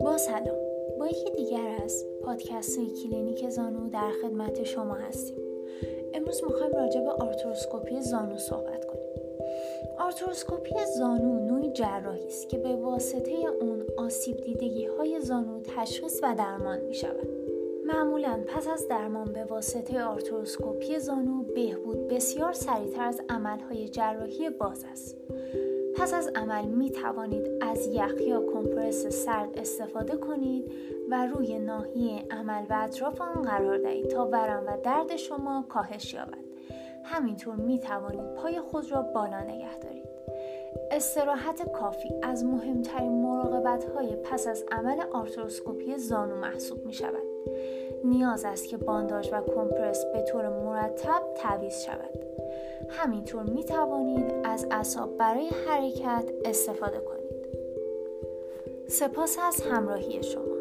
با سلام. با یکی دیگر از پادکست کلینیک زانو در خدمت شما هستیم. امروز می‌خوایم راجع به آرتروسکوپی زانو صحبت کنیم. آرتروسکوپی زانو نوعی جراحی است که به واسطه اون آسیب دیدگی های زانو تشخیص و درمان می شود. معمولا پس از درمان به واسطه آرتروسکوپی زانو بهبود بسیار سریعتر از عملهای جراحی باز است. پس از عمل می توانید از یخ یا کمپرس سرد استفاده کنید و روی ناحیه عمل و اطراف آن قرار دهید تا ورم و درد شما کاهش یابد. همینطور می توانید پای خود را بالا نگه دارید. استراحت کافی از مهمترین مراقبت های پس از عمل آرتروسکوپی زانو محسوب می شود. نیاز است که بانداژ و کمپرس به طور مرتب تعویض شود. همینطور می توانید از اصاب برای حرکت استفاده کنید. سپاس از همراهی شما.